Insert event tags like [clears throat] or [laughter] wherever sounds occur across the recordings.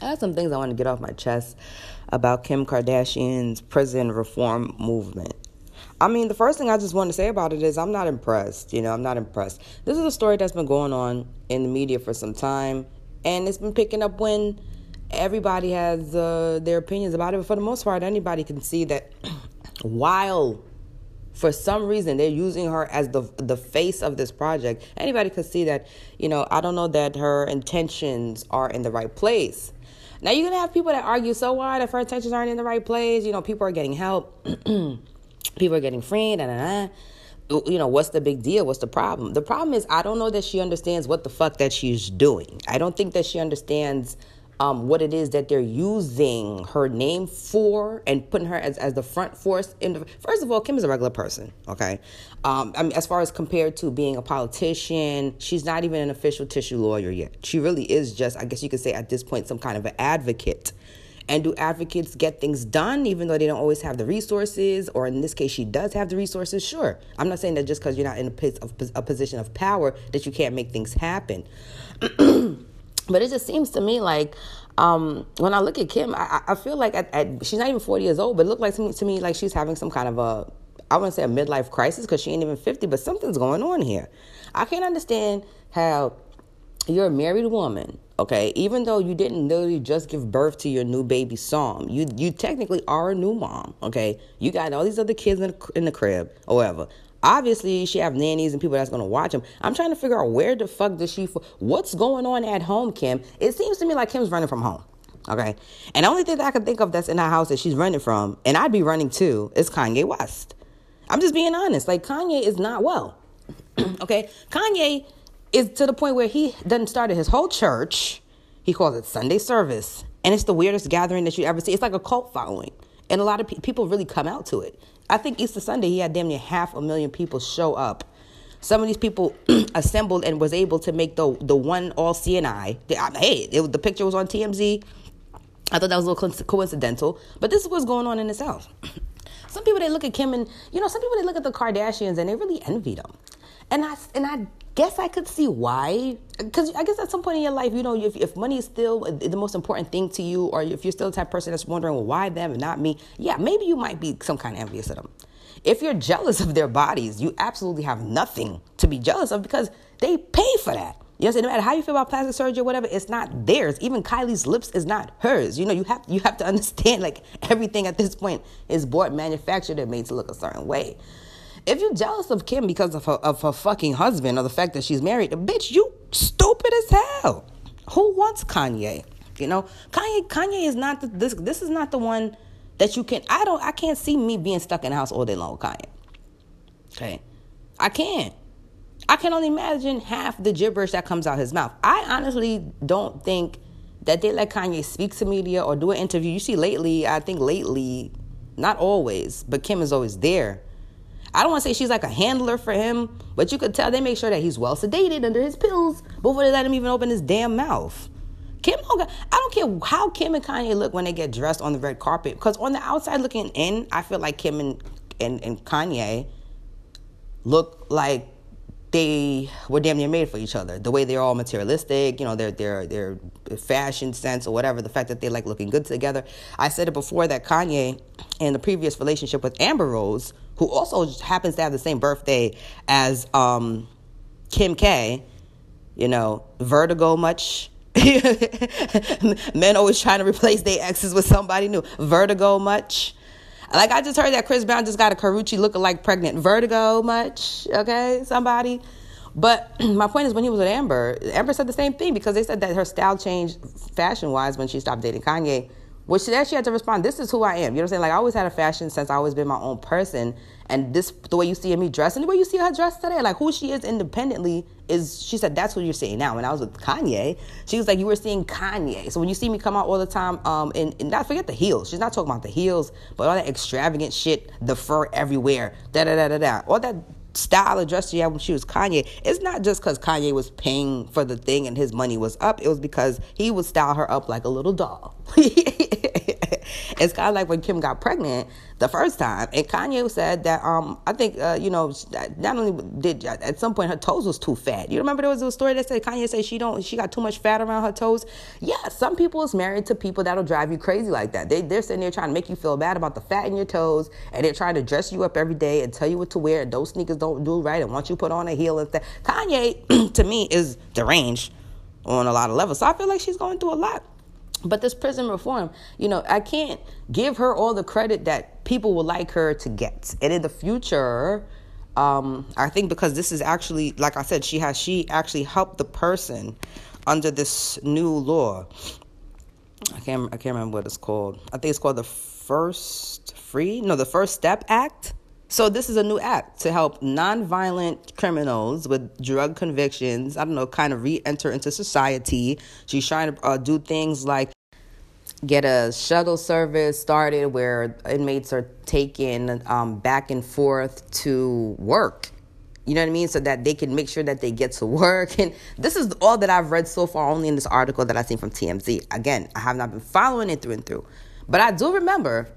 I have some things I want to get off my chest about Kim Kardashian's prison reform movement. I mean, the first thing I just want to say about it is I'm not impressed. You know, I'm not impressed. This is a story that's been going on in the media for some time, and it's been picking up when everybody has uh, their opinions about it. But for the most part, anybody can see that [clears throat] while for some reason they're using her as the the face of this project, anybody could see that. You know, I don't know that her intentions are in the right place. Now you're gonna have people that argue, so what if her intentions aren't in the right place? You know, people are getting help, [clears throat] people are getting free, da, da, da. you know, what's the big deal? What's the problem? The problem is I don't know that she understands what the fuck that she's doing. I don't think that she understands um, what it is that they're using her name for and putting her as, as the front force. In the, first of all, Kim is a regular person, okay? Um, I mean, as far as compared to being a politician, she's not even an official tissue lawyer yet. She really is just, I guess you could say at this point, some kind of an advocate. And do advocates get things done even though they don't always have the resources? Or in this case, she does have the resources? Sure. I'm not saying that just because you're not in a, a position of power that you can't make things happen. [clears throat] But it just seems to me like um, when I look at Kim, I, I feel like at, at, she's not even 40 years old, but it looked like to me, to me like she's having some kind of a, I wouldn't say a midlife crisis because she ain't even 50, but something's going on here. I can't understand how you're a married woman, okay, even though you didn't literally just give birth to your new baby Psalm, you you technically are a new mom, okay? You got all these other kids in in the crib or whatever. Obviously, she have nannies and people that's gonna watch them. I'm trying to figure out where the fuck does she? What's going on at home, Kim? It seems to me like Kim's running from home. Okay, and the only thing that I can think of that's in that house that she's running from, and I'd be running too, is Kanye West. I'm just being honest. Like Kanye is not well. [clears throat] okay, Kanye is to the point where he done started his whole church. He calls it Sunday service, and it's the weirdest gathering that you ever see. It's like a cult following, and a lot of pe- people really come out to it. I think Easter Sunday he had damn near half a million people show up. Some of these people [clears throat] assembled and was able to make the the one all CNI. Hey, it, the picture was on TMZ. I thought that was a little coincidental, but this is what's going on in the South. [clears throat] some people they look at Kim and you know some people they look at the Kardashians and they really envy them, and I and I guess I could see why. Because I guess at some point in your life, you know, if, if money is still the most important thing to you, or if you're still the type of person that's wondering, well, why them and not me? Yeah, maybe you might be some kind of envious of them. If you're jealous of their bodies, you absolutely have nothing to be jealous of because they pay for that. You know, no matter how you feel about plastic surgery or whatever, it's not theirs. Even Kylie's lips is not hers. You know, you have you have to [laughs] understand like everything at this point is bought, manufactured, and made to look a certain way. If you're jealous of Kim because of her, of her fucking husband or the fact that she's married, bitch, you stupid as hell. Who wants Kanye? You know, Kanye Kanye is not the, this. This is not the one that you can. I don't. I can't see me being stuck in the house all day long with Kanye. Okay, I can't. I can only imagine half the gibberish that comes out his mouth. I honestly don't think that they let Kanye speak to media or do an interview. You see, lately, I think lately, not always, but Kim is always there I don't want to say she's like a handler for him, but you could tell they make sure that he's well sedated under his pills before they let him even open his damn mouth. Kim, I don't care how Kim and Kanye look when they get dressed on the red carpet, because on the outside looking in, I feel like Kim and, and, and Kanye look like they were damn near made for each other. The way they're all materialistic, you know, their their their fashion sense or whatever, the fact that they like looking good together. I said it before that Kanye in the previous relationship with Amber Rose who also happens to have the same birthday as um, Kim K, you know, vertigo much. [laughs] Men always trying to replace their exes with somebody new. Vertigo much. Like I just heard that Chris Brown just got a Karrueche looking like pregnant. Vertigo much. Okay, somebody. But [clears throat] my point is, when he was with Amber, Amber said the same thing because they said that her style changed fashion wise when she stopped dating Kanye which she actually had to respond, this is who I am. You know what I'm saying? Like I always had a fashion sense. I always been my own person. And this the way you see me dressed and the way you see her dressed today, like who she is independently is she said that's who you're seeing now. When I was with Kanye, she was like, You were seeing Kanye. So when you see me come out all the time, um, and, and not forget the heels. She's not talking about the heels, but all that extravagant shit, the fur everywhere, da da da da da. All that style of dress she had when she was Kanye, it's not just because Kanye was paying for the thing and his money was up. It was because he would style her up like a little doll. [laughs] it's kind of like when Kim got pregnant the first time, and Kanye said that um I think uh, you know not only did at some point her toes was too fat. You remember there was a story that said Kanye said she don't she got too much fat around her toes. Yeah, some people is married to people that'll drive you crazy like that. They they're sitting there trying to make you feel bad about the fat in your toes, and they're trying to dress you up every day and tell you what to wear. And those sneakers don't do right, and once you put on a heel and stuff. Kanye [clears throat] to me is deranged on a lot of levels. So I feel like she's going through a lot. But this prison reform, you know, I can't give her all the credit that people would like her to get. And in the future, um, I think because this is actually, like I said, she has she actually helped the person under this new law. I can't I can't remember what it's called. I think it's called the First Free no the First Step Act. So this is a new act to help nonviolent criminals with drug convictions. I don't know, kind of re-enter into society. She's trying to uh, do things like get a shuttle service started where inmates are taken um, back and forth to work. You know what I mean? So that they can make sure that they get to [laughs] work. And this is all that I've read so far, only in this article that I've seen from TMZ. Again, I have not been following it through and through. But I do remember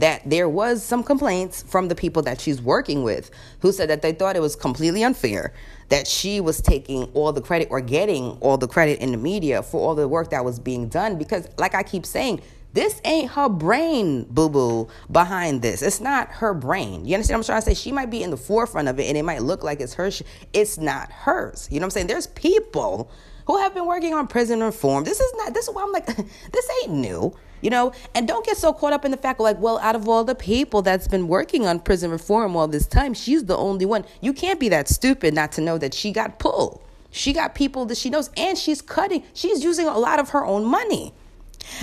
that there was some complaints from the people that she's working with who said that they thought it was completely unfair that she was taking all the credit or getting all the credit in the media for all the work that was being done because like I keep saying this ain't her brain, boo boo, behind this. It's not her brain. You understand what I'm trying to say? She might be in the forefront of it and it might look like it's hers. It's not hers. You know what I'm saying? There's people who have been working on prison reform. This is not, this is why I'm like, [laughs] this ain't new you know? And don't get so caught up in the fact like well out of all the people that's been working on prison reform all this time she's the only one. You can't be that stupid not to know that she got pulled. She got people that she knows and she's cutting she's using a lot of her own money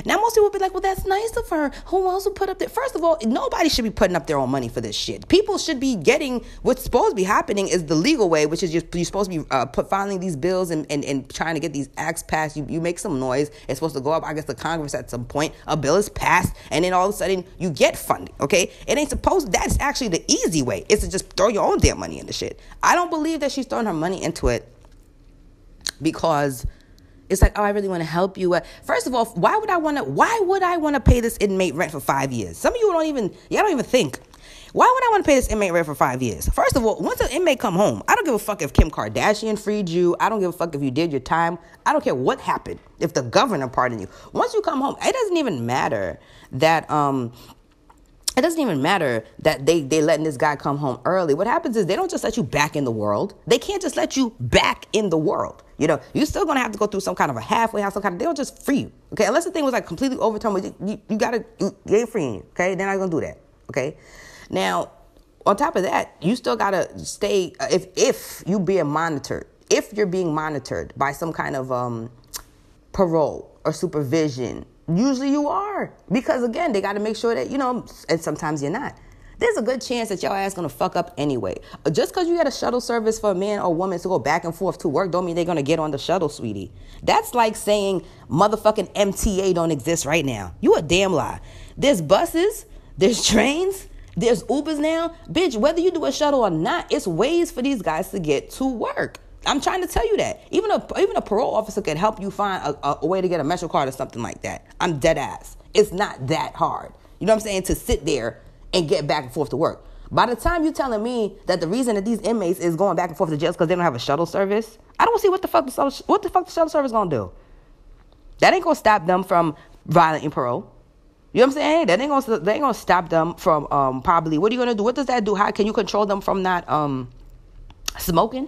now, most people will be like, well, that's nice of her. Who else would put up there? First of all, nobody should be putting up their own money for this shit. People should be getting what's supposed to be happening is the legal way, which is you're, you're supposed to be uh, put, filing these bills and, and, and trying to get these acts passed. You, you make some noise. It's supposed to go up, I guess, the Congress at some point. A bill is passed, and then all of a sudden you get funding, okay? It ain't supposed, that's actually the easy way, is to just throw your own damn money into shit. I don't believe that she's throwing her money into it because it's like, oh, I really want to help you. First of all, why would I want to? Why would I want to pay this inmate rent for five years? Some of you don't even, y'all don't even think. Why would I want to pay this inmate rent for five years? First of all, once an inmate come home, I don't give a fuck if Kim Kardashian freed you. I don't give a fuck if you did your time. I don't care what happened. If the governor pardoned you, once you come home, it doesn't even matter that um it doesn't even matter that they they letting this guy come home early. What happens is they don't just let you back in the world. They can't just let you back in the world. You know, you're still gonna have to go through some kind of a halfway house, some kind of. They don't just free you, okay? Unless the thing was like completely overturned, you, you, you gotta you, you ain't freeing, okay? They're not gonna do that, okay? Now, on top of that, you still gotta stay uh, if if you being monitored, if you're being monitored by some kind of um parole or supervision Usually you are. Because again, they got to make sure that, you know, and sometimes you're not. There's a good chance that your ass gonna fuck up anyway. Just because you got a shuttle service for a man or woman to go back and forth to work, don't mean they're gonna get on the shuttle, sweetie. That's like saying motherfucking MTA don't exist right now. You a damn lie. There's buses, there's trains, there's Ubers now. Bitch, whether you do a shuttle or not, it's ways for these guys to get to work. I'm trying to tell you that. Even a even a parole officer can help you find a, a, way to get a Metro card or something like that. I'm dead ass. It's not that hard. You know what I'm saying? To sit there and get back and forth to work. By the time you're telling me that the reason that these inmates is going back and forth to jail is because they don't have a shuttle service, I don't see what the fuck the shuttle, what the fuck the shuttle service gonna do. That ain't gonna stop them from violating parole. You know what I'm saying? That ain't gonna they ain't gonna stop them from um, probably. What are you gonna do? What does that do? How can you control them from not um, smoking?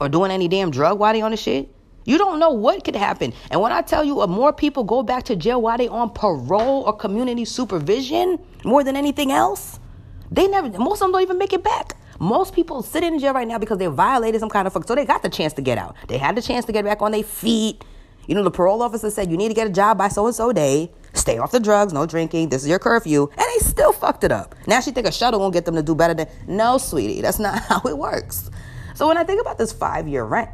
Or doing any damn drug while they on the shit. You don't know what could happen. And when I tell you, uh, more people go back to jail while they on parole or community supervision more than anything else, they never. Most of them don't even make it back. Most people sit in jail right now because they violated some kind of fuck. So they got the chance to get out. They had the chance to get back on their feet. You know, the parole officer said you need to get a job by so and so day. Stay off the drugs, no drinking. This is your curfew, and they still fucked it up. Now she think a shuttle won't get them to do better than. No, sweetie, that's not [laughs] how it works. So when I think about this five year rent,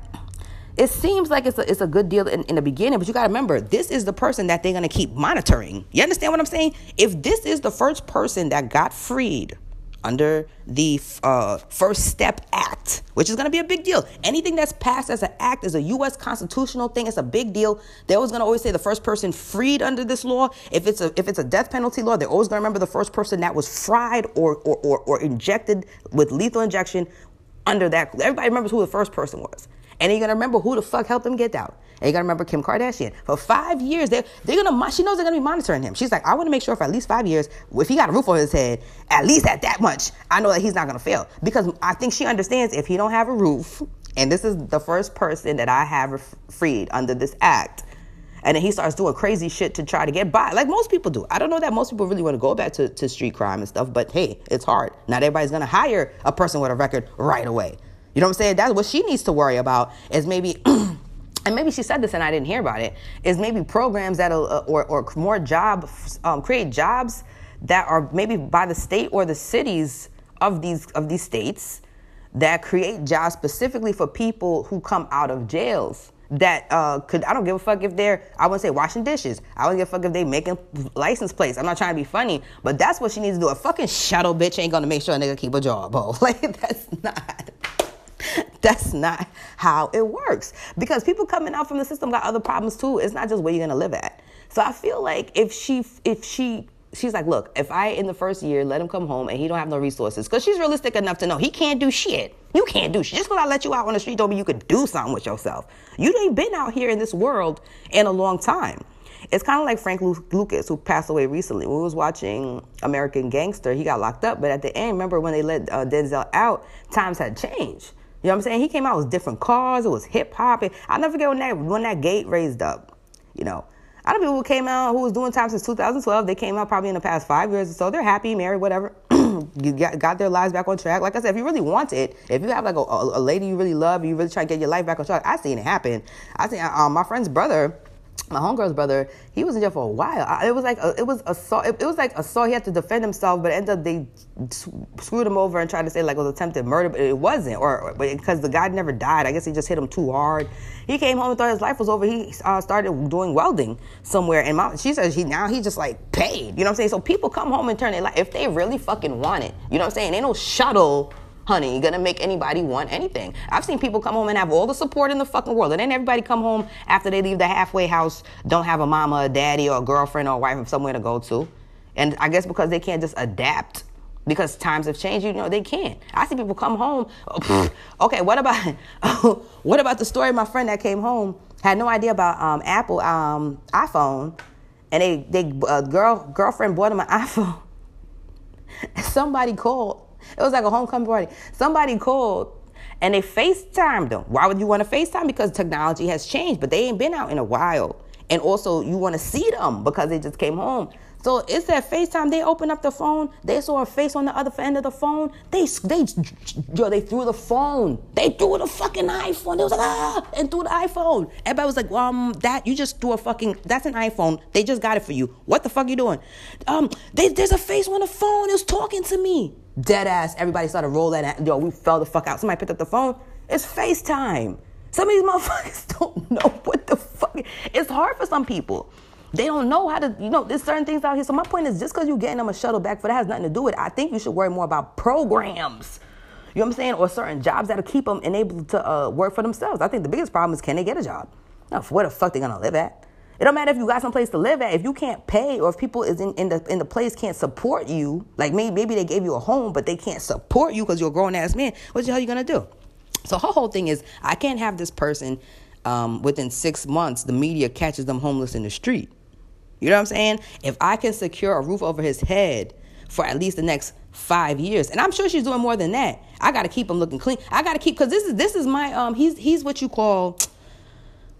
it seems like it's a, it's a good deal in, in the beginning, but you got to remember, this is the person that they're going to keep monitoring. You understand what I'm saying? If this is the first person that got freed under the uh, First Step Act, which is going to be a big deal. Anything that's passed as an act is a U.S. constitutional thing. It's a big deal. They're always going to always say the first person freed under this law. If it's a if it's a death penalty law, they're always going to remember the first person that was fried or or, or, or injected with lethal injection under that. Everybody remembers who the first person was. And you're gonna remember who the fuck helped them get out. And you're gonna remember Kim Kardashian. For five years, they're, they're gonna, she knows they're gonna be monitoring him. She's like, I wanna make sure for at least five years, if he got a roof over his head, at least at that much, I know that he's not gonna fail. Because I think she understands if he don't have a roof, and this is the first person that I have freed under this act, and then he starts doing crazy shit to try to get by, like most people do. I don't know that most people really want to go back to, to street crime and stuff, but hey, it's hard. Not everybody's gonna hire a person with a record right away. You know what I'm saying? That's what she needs to worry about is maybe, [clears throat] and maybe she said this and I didn't hear about it, is maybe programs that uh, or, or more job, um, create jobs that are maybe by the state or the cities of these of these states that create jobs specifically for people who come out of jails that uh, could I don't give a fuck if they're I wouldn't say washing dishes. I wouldn't give a fuck if they making license plates. I'm not trying to be funny, but that's what she needs to do. A fucking shuttle bitch ain't gonna make sure a nigga keep a job, bro. [laughs] Like that's not That's not how it works. Because people coming out from the system got other problems too. It's not just where you're gonna live at. So I feel like if she if she she's like, look, if I in the first year let him come home and he don't have no resources, because she's realistic enough to know he can't do shit. You can't do shit. Just because I let you out on the street don't mean you could do something with yourself. You ain't been out here in this world in a long time. It's kind of like Frank Lucas, who passed away recently. We was watching American Gangster, he got locked up, but at the end, remember when they let uh, Denzel out, times had changed. You know what I'm saying? He came out with different cars. It was hip hop. I'll never forget when that when that gate raised up. You know, I know people who came out who was doing time since 2012. They came out probably in the past five years or so. They're happy, married, whatever. [clears throat] you got, got their lives back on track. Like I said, if you really want it, if you have like a, a lady you really love, you really try to get your life back on track. I seen it happen. I seen um, my friend's brother my homegirl's brother, he was in jail for a while. it was like a, it was assault. It, it, was like assault. He had to defend himself, but ended up they screwed him over and tried to say like it was attempted murder, but it wasn't. Or because the guy never died, I guess he just hit him too hard. He came home and thought his life was over. He uh, started doing welding somewhere, and my, she says he now he's just like paid. You know what I'm saying? So people come home and turn their life if they really fucking want it. You know what I'm saying? Ain't no shuttle honey, gonna make anybody want anything. I've seen people come home and have all the support in the fucking world, and then everybody come home after they leave the halfway house, don't have a mama, a daddy, or a girlfriend or a wife, or somewhere to go to. And I guess because they can't just adapt because times have changed, you know, they can't. I see people come home. Oh, [laughs] okay, what about [laughs] what about the story of my friend that came home had no idea about um, Apple um, iPhone, and they they uh, girl girlfriend bought him an [laughs] iPhone. Somebody called it was like a homecoming party. Somebody called and they FaceTimed them. Why would you want to FaceTime? Because technology has changed, but they ain't been out in a while. And also, you want to see them because they just came home. So it's that FaceTime. They open up the phone. They saw a face on the other end of the phone. They they yo, they threw the phone. They threw the fucking iPhone. They was like ah, and threw the iPhone. Everybody was like, um, that you just threw a fucking. That's an iPhone. They just got it for you. What the fuck you doing? Um, they, there's a face on the phone. It was talking to me. Dead ass. Everybody started rolling. At, yo, we fell the fuck out. Somebody picked up the phone. It's FaceTime. Some of these motherfuckers [laughs] don't know what the fuck. It's hard for some people. They don't know how to, you know, there's certain things out here. So my point is just because you're getting them a shuttle back for that has nothing to do with it. I think you should worry more about programs. You know what I'm saying? Or certain jobs that'll keep them enabled to uh, work for themselves. I think the biggest problem is can they get a job? Now, where the fuck they gonna live at? It don't matter if you got some place to live at. If you can't pay, or if people is in, in the in the place can't support you, like maybe maybe they gave you a home, but they can't support you because you're a grown ass man. What the hell you gonna do? So her whole thing is, I can't have this person um, within six months. The media catches them homeless in the street. You know what I'm saying? If I can secure a roof over his head for at least the next five years, and I'm sure she's doing more than that. I got to keep him looking clean. I got to keep because this is this is my um he's he's what you call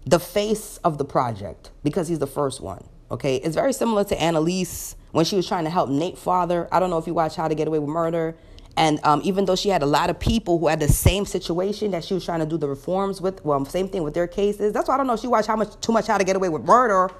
the face of the project because he's the first one. Okay, it's very similar to Annalise when she was trying to help Nate father. I don't know if you watch How to Get Away with Murder. And um, even though she had a lot of people who had the same situation that she was trying to do the reforms with, well, same thing with their cases. That's why I don't know if she watched how much too much How to Get Away with Murder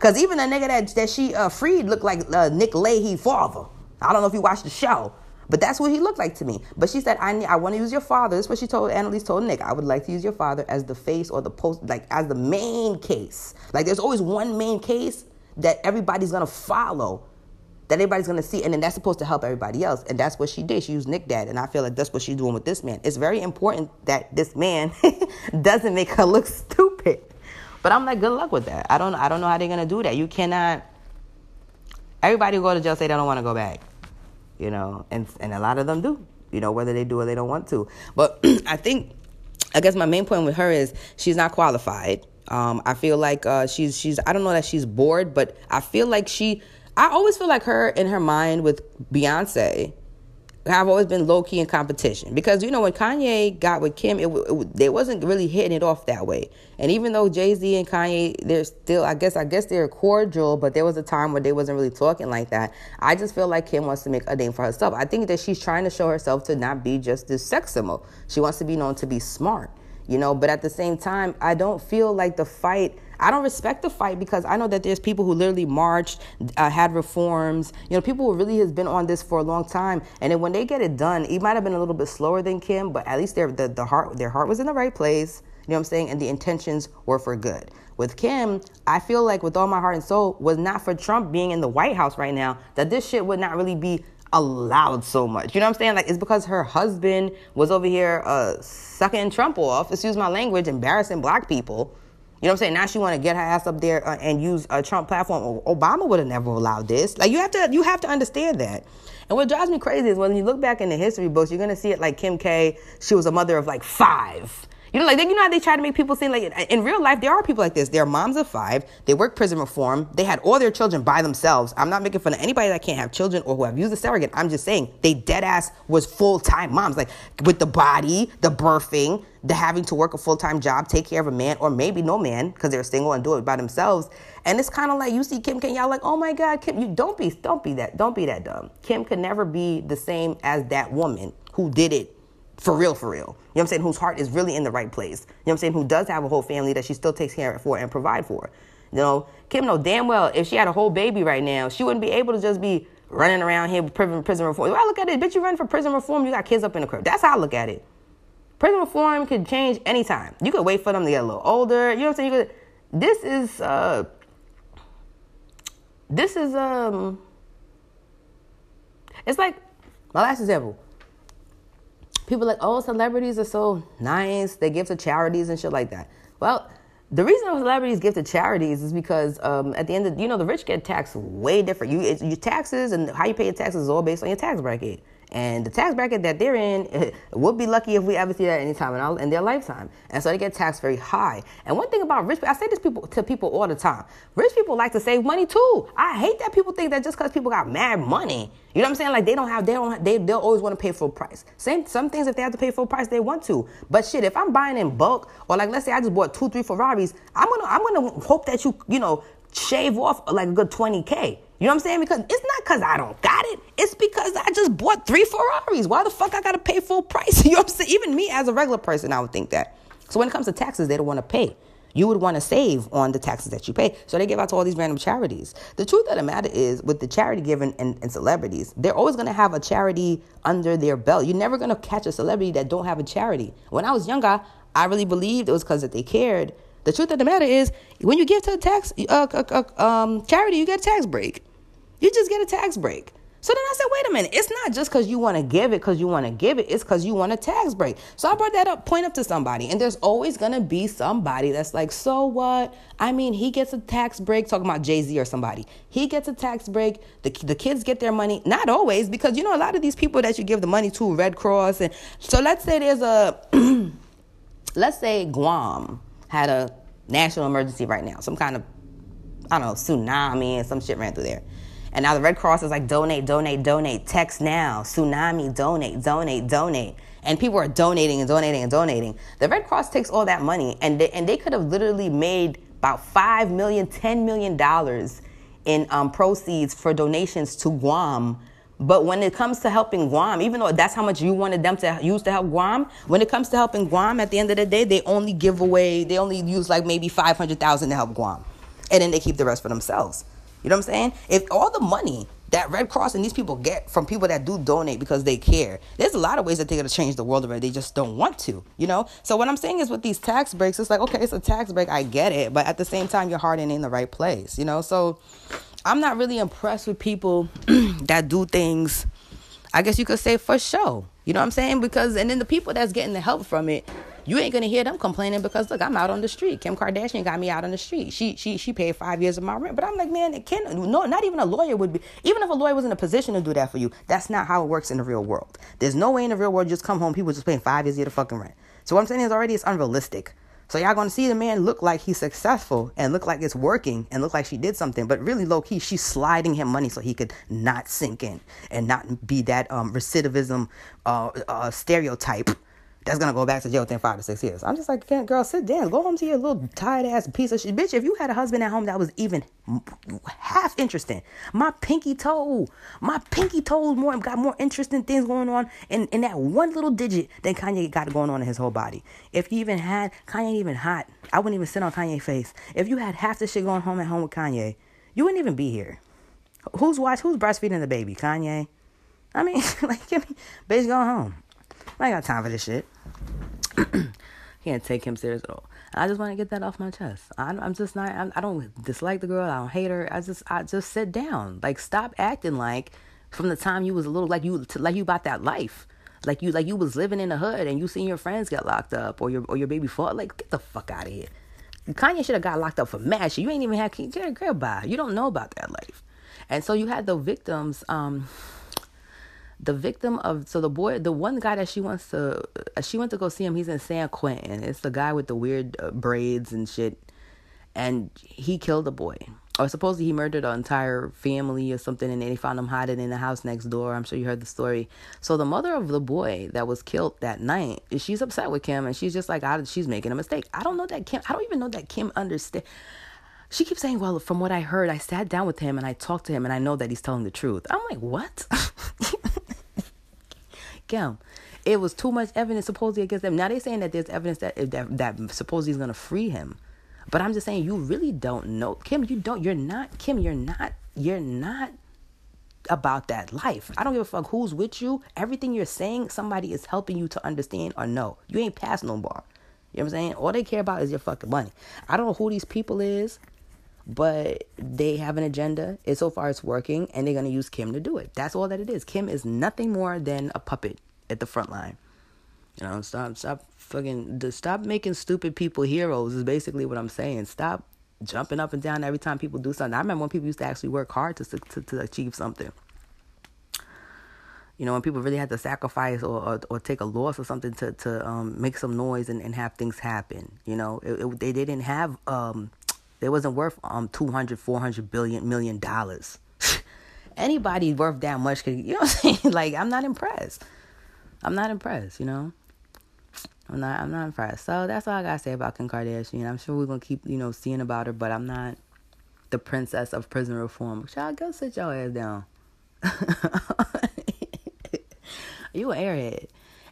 because even the nigga that, that she uh, freed looked like uh, Nick Lahey father. I don't know if you watched the show, but that's what he looked like to me. But she said, I, need I want to use your father. This is what she told, Annalise told Nick. I would like to use your father as the face or the post, like as the main case. Like there's always one main case that everybody's to follow that everybody's gonna see, and then that's supposed to help everybody else. And that's what she did. She used Nick Dad, and I feel like that's what she's doing with this man. It's very important that this man [laughs] doesn't make her look stupid. But I'm like, good luck with that. I don't I don't know how they're gonna do that. You cannot everybody who go to jail say they don't want to go back. You know, and and a lot of them do, you know, whether they do or they don't want to. But [clears throat] I think I guess my main point with her is she's not qualified. Um, I feel like uh, she's she's I don't know that she's bored, but I feel like she I always feel like her in her mind with Beyonce have always been low key in competition because you know when Kanye got with Kim, it, it they wasn't really hitting it off that way. And even though Jay Z and Kanye, they're still, I guess, I guess they're cordial, but there was a time where they wasn't really talking like that. I just feel like Kim wants to make a name for herself. I think that she's trying to show herself to not be just this sex symbol. She wants to be known to be smart, you know. But at the same time, I don't feel like the fight I don't respect the fight because I know that there's people who literally marched, uh, had reforms. You know, people who really has been on this for a long time, and then when they get it done, it might have been a little bit slower than Kim, but at least their the, the heart their heart was in the right place. You know what I'm saying? And the intentions were for good. With Kim, I feel like with all my heart and soul was not for Trump being in the White House right now that this shit would not really be allowed so much. You know what I'm saying? Like it's because her husband was over here uh, sucking Trump off. Excuse my language, embarrassing black people. You know what I'm saying? Now she want to get her ass up there uh, and use a Trump platform. Obama would have never allowed this. Like you have to, you have to understand that. And what drives me crazy is when you look back in the history books, you're gonna see it like Kim K. She was a mother of like five. You know, like you know how they try to make people seem like in real life there are people like this. They're moms of five. They work prison reform. They had all their children by themselves. I'm not making fun of anybody that can't have children or who have used a surrogate. I'm just saying they dead ass was full time moms, like with the body, the birthing, the having to work a full time job, take care of a man or maybe no man because they're single and do it by themselves. And it's kind of like you see Kim K, y'all like, oh my God, Kim, you don't be, don't be that, don't be that dumb. Kim could never be the same as that woman who did it for real, for real. You know what I'm saying? Whose heart is really in the right place. You know what I'm saying? Who does have a whole family that she still takes care of for and provide for. You know, Kim know damn well if she had a whole baby right now, she wouldn't be able to just be running around here with prison reform. If I look at it, bitch, you run for prison reform, you got kids up in the crib. That's how I look at it. Prison reform could change anytime. You could wait for them to get a little older. You know what I'm saying? Could, this is uh this is um it's like my last example people like, oh, celebrities are so nice. They give to charities and shit like that. Well, the reason celebrities give to charities is because um, at the end of you know the rich get taxed way different. You your taxes and how you pay your taxes is all based on your tax bracket. And the tax bracket that they're in [laughs] would be lucky if we ever see that anytime in, our, in their lifetime. And so they get taxed very high. And one thing about rich people, I say this people to people all the time. Rich people like to save money too. I hate that people think that just because people got mad money, you know what I'm saying? Like they don't have, they don't, they they'll always want to pay full price. Same, some things if they have to pay full price, they want to. But shit, if I'm buying in bulk, or like let's say I just bought two, three Ferraris, I'm gonna, I'm gonna hope that you, you know, shave off like a good 20k. You know what I'm saying? Because it's not because I don't got it. It's because I just bought three Ferraris. Why the fuck I gotta pay full price? [laughs] You know what I'm saying? Even me as a regular person, I would think that. So when it comes to taxes, they don't want to pay. You would want to save on the taxes that you pay. So they give out to all these random charities. The truth of the matter is, with the charity given and, and celebrities, they're always to have a charity under their belt. You're never to catch a celebrity that don't have a charity. When I was younger, I really believed it was because that they cared. The truth of the matter is, when you give to a tax uh, uh, uh, um, charity, you get a tax break. You just get a tax break. So then I said, wait a minute, it's not just because you want to give it because you want to give it, it's because you want a tax break. So I brought that up, point up to somebody, and there's always going to be somebody that's like, so what? I mean, he gets a tax break, talking about Jay Z or somebody. He gets a tax break, the, the kids get their money. Not always, because you know, a lot of these people that you give the money to, Red Cross, and so let's say there's a, [clears throat] let's say Guam had a national emergency right now, some kind of, I don't know, tsunami and some shit ran through there. And now the Red Cross is like donate, donate, donate, text now, tsunami, donate, donate, donate. And people are donating and donating and donating. The Red Cross takes all that money and they, and they could have literally made about $5 million, $10 million in um, proceeds for donations to Guam. But when it comes to helping Guam, even though that's how much you wanted them to use to help Guam, when it comes to helping Guam, at the end of the day, they only give away, they only use like maybe 500,000 to help Guam. And then they keep the rest for themselves. You know what I'm saying? If all the money that Red Cross and these people get from people that do donate because they care, there's a lot of ways that they're gonna change the world already. They just don't want to, you know? So what I'm saying is with these tax breaks, it's like, okay, it's a tax break, I get it, but at the same time your heart ain't in the right place, you know? So I'm not really impressed with people [clears throat] that do things. I guess you could say for show. You know what I'm saying? Because and then the people that's getting the help from it, you ain't gonna hear them complaining because look, I'm out on the street. Kim Kardashian got me out on the street. She she she paid five years of my rent. But I'm like, man, it can no, not even a lawyer would be. Even if a lawyer was in a position to do that for you, that's not how it works in the real world. There's no way in the real world you just come home, people just paying five years of the fucking rent. So what I'm saying is already it's unrealistic. So y'all gonna see the man look like he's successful and look like it's working and look like she did something, but really low key she's sliding him money so he could not sink in and not be that um, recidivism uh, uh, stereotype that's gonna go back to jail within five to six years. I'm just like, girl, sit down, go home to your little tired ass piece of shit, bitch. If you had a husband at home that was even half interesting, my pinky toe, my pinky toe more got more interesting things going on in in that one little digit than Kanye got going on in his whole body. If you even had Kanye even hot, I wouldn't even sit on Kanye's face. If you had half the shit going home at home with Kanye, you wouldn't even be here. Who's watch? Who's breastfeeding the baby? Kanye. I mean, [laughs] like, me, bitch, go home. I got time for this shit. [clears throat] Can't take him serious at all. I just want to get that off my chest. I, am just not. I'm, I do not dislike the girl. I don't hate her. I just, I just sit down. Like, stop acting like from the time you was a little like you, like you about that life. Like you, like you was living in the hood and you seen your friends get locked up or your, or your baby fought. Like, get the fuck out of here. Kanye should have got locked up for mad. You ain't even had Jerry Girl by. You don't know about that life. And so you had the victims. Um, the victim of so the boy the one guy that she wants to uh, she went to go see him he's in san quentin. It's the guy with the weird uh, braids and shit. And he killed a boy. Or supposedly he murdered an entire family or something and they found him hiding in the house next door. I'm sure you heard the story. So the mother of the boy that was killed that night she's upset with kim and she's just like I, she's making a mistake. I don't know that kim i don't even know that kim understand she keeps saying, Well, from what I heard, I sat down with him and I talked to him and I know that he's telling the truth. I'm like, What? [laughs] Kim, it was too much evidence supposedly against them. Now they're saying that there's evidence that that, that supposedly is going to free him. But I'm just saying, you really don't know. Kim, you don't, you're not, Kim, you're not, you're not about that life. I don't give a fuck who's with you. Everything you're saying, somebody is helping you to understand or know. You ain't past no bar. You know what I'm saying? All they care about is your fucking money. I don't know who these people is but they have an agenda. And so far, it's working, and they're gonna use Kim to do it. That's all that it is. Kim is nothing more than a puppet at the front line. You know, stop, stop, fucking, stop making stupid people heroes. Is basically what I'm saying. Stop jumping up and down every time people do something. I remember when people used to actually work hard to to, to achieve something. You know, when people really had to sacrifice or, or, or take a loss or something to to um, make some noise and, and have things happen. You know, it, it, they, they didn't have um, they wasn't worth um 200, 400 billion million dollars. [laughs] Anybody worth that much could, you know what I'm saying? [laughs] like I'm not impressed. I'm not impressed, you know. I'm not I'm not impressed. So that's all I gotta say about Kim Kardashian. I'm sure we're gonna keep, you know, seeing about her, but I'm not the princess of prison reform. Y'all go sit your ass down. [laughs] you an airhead.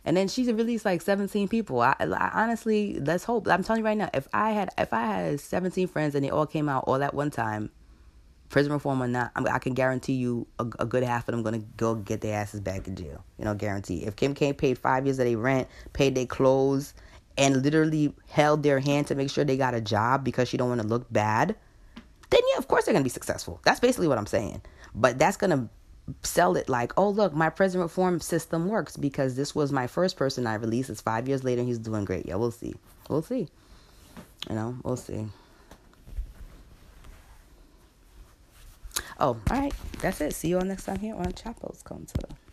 And then she's released like 17 people. I, I, honestly, let's hope. I'm telling you right now, if I had if I had 17 friends and they all came out all at one time, prison reform or not, I, I can guarantee you a, a, good half of them gonna go get their asses back in jail. You know, guarantee. If Kim K paid five years of their rent, paid their clothes, and literally held their hand to make sure they got a job because she don't want to look bad, then yeah, of course they're gonna be successful. That's basically what I'm saying. But that's gonna sell it like, oh, look, my prison reform system works because this was my first person I released. It's five years later and he's doing great. Yeah, we'll see. We'll see. You know, we'll see. Oh, all right. That's it. See you all next time here on Chapo's Come to.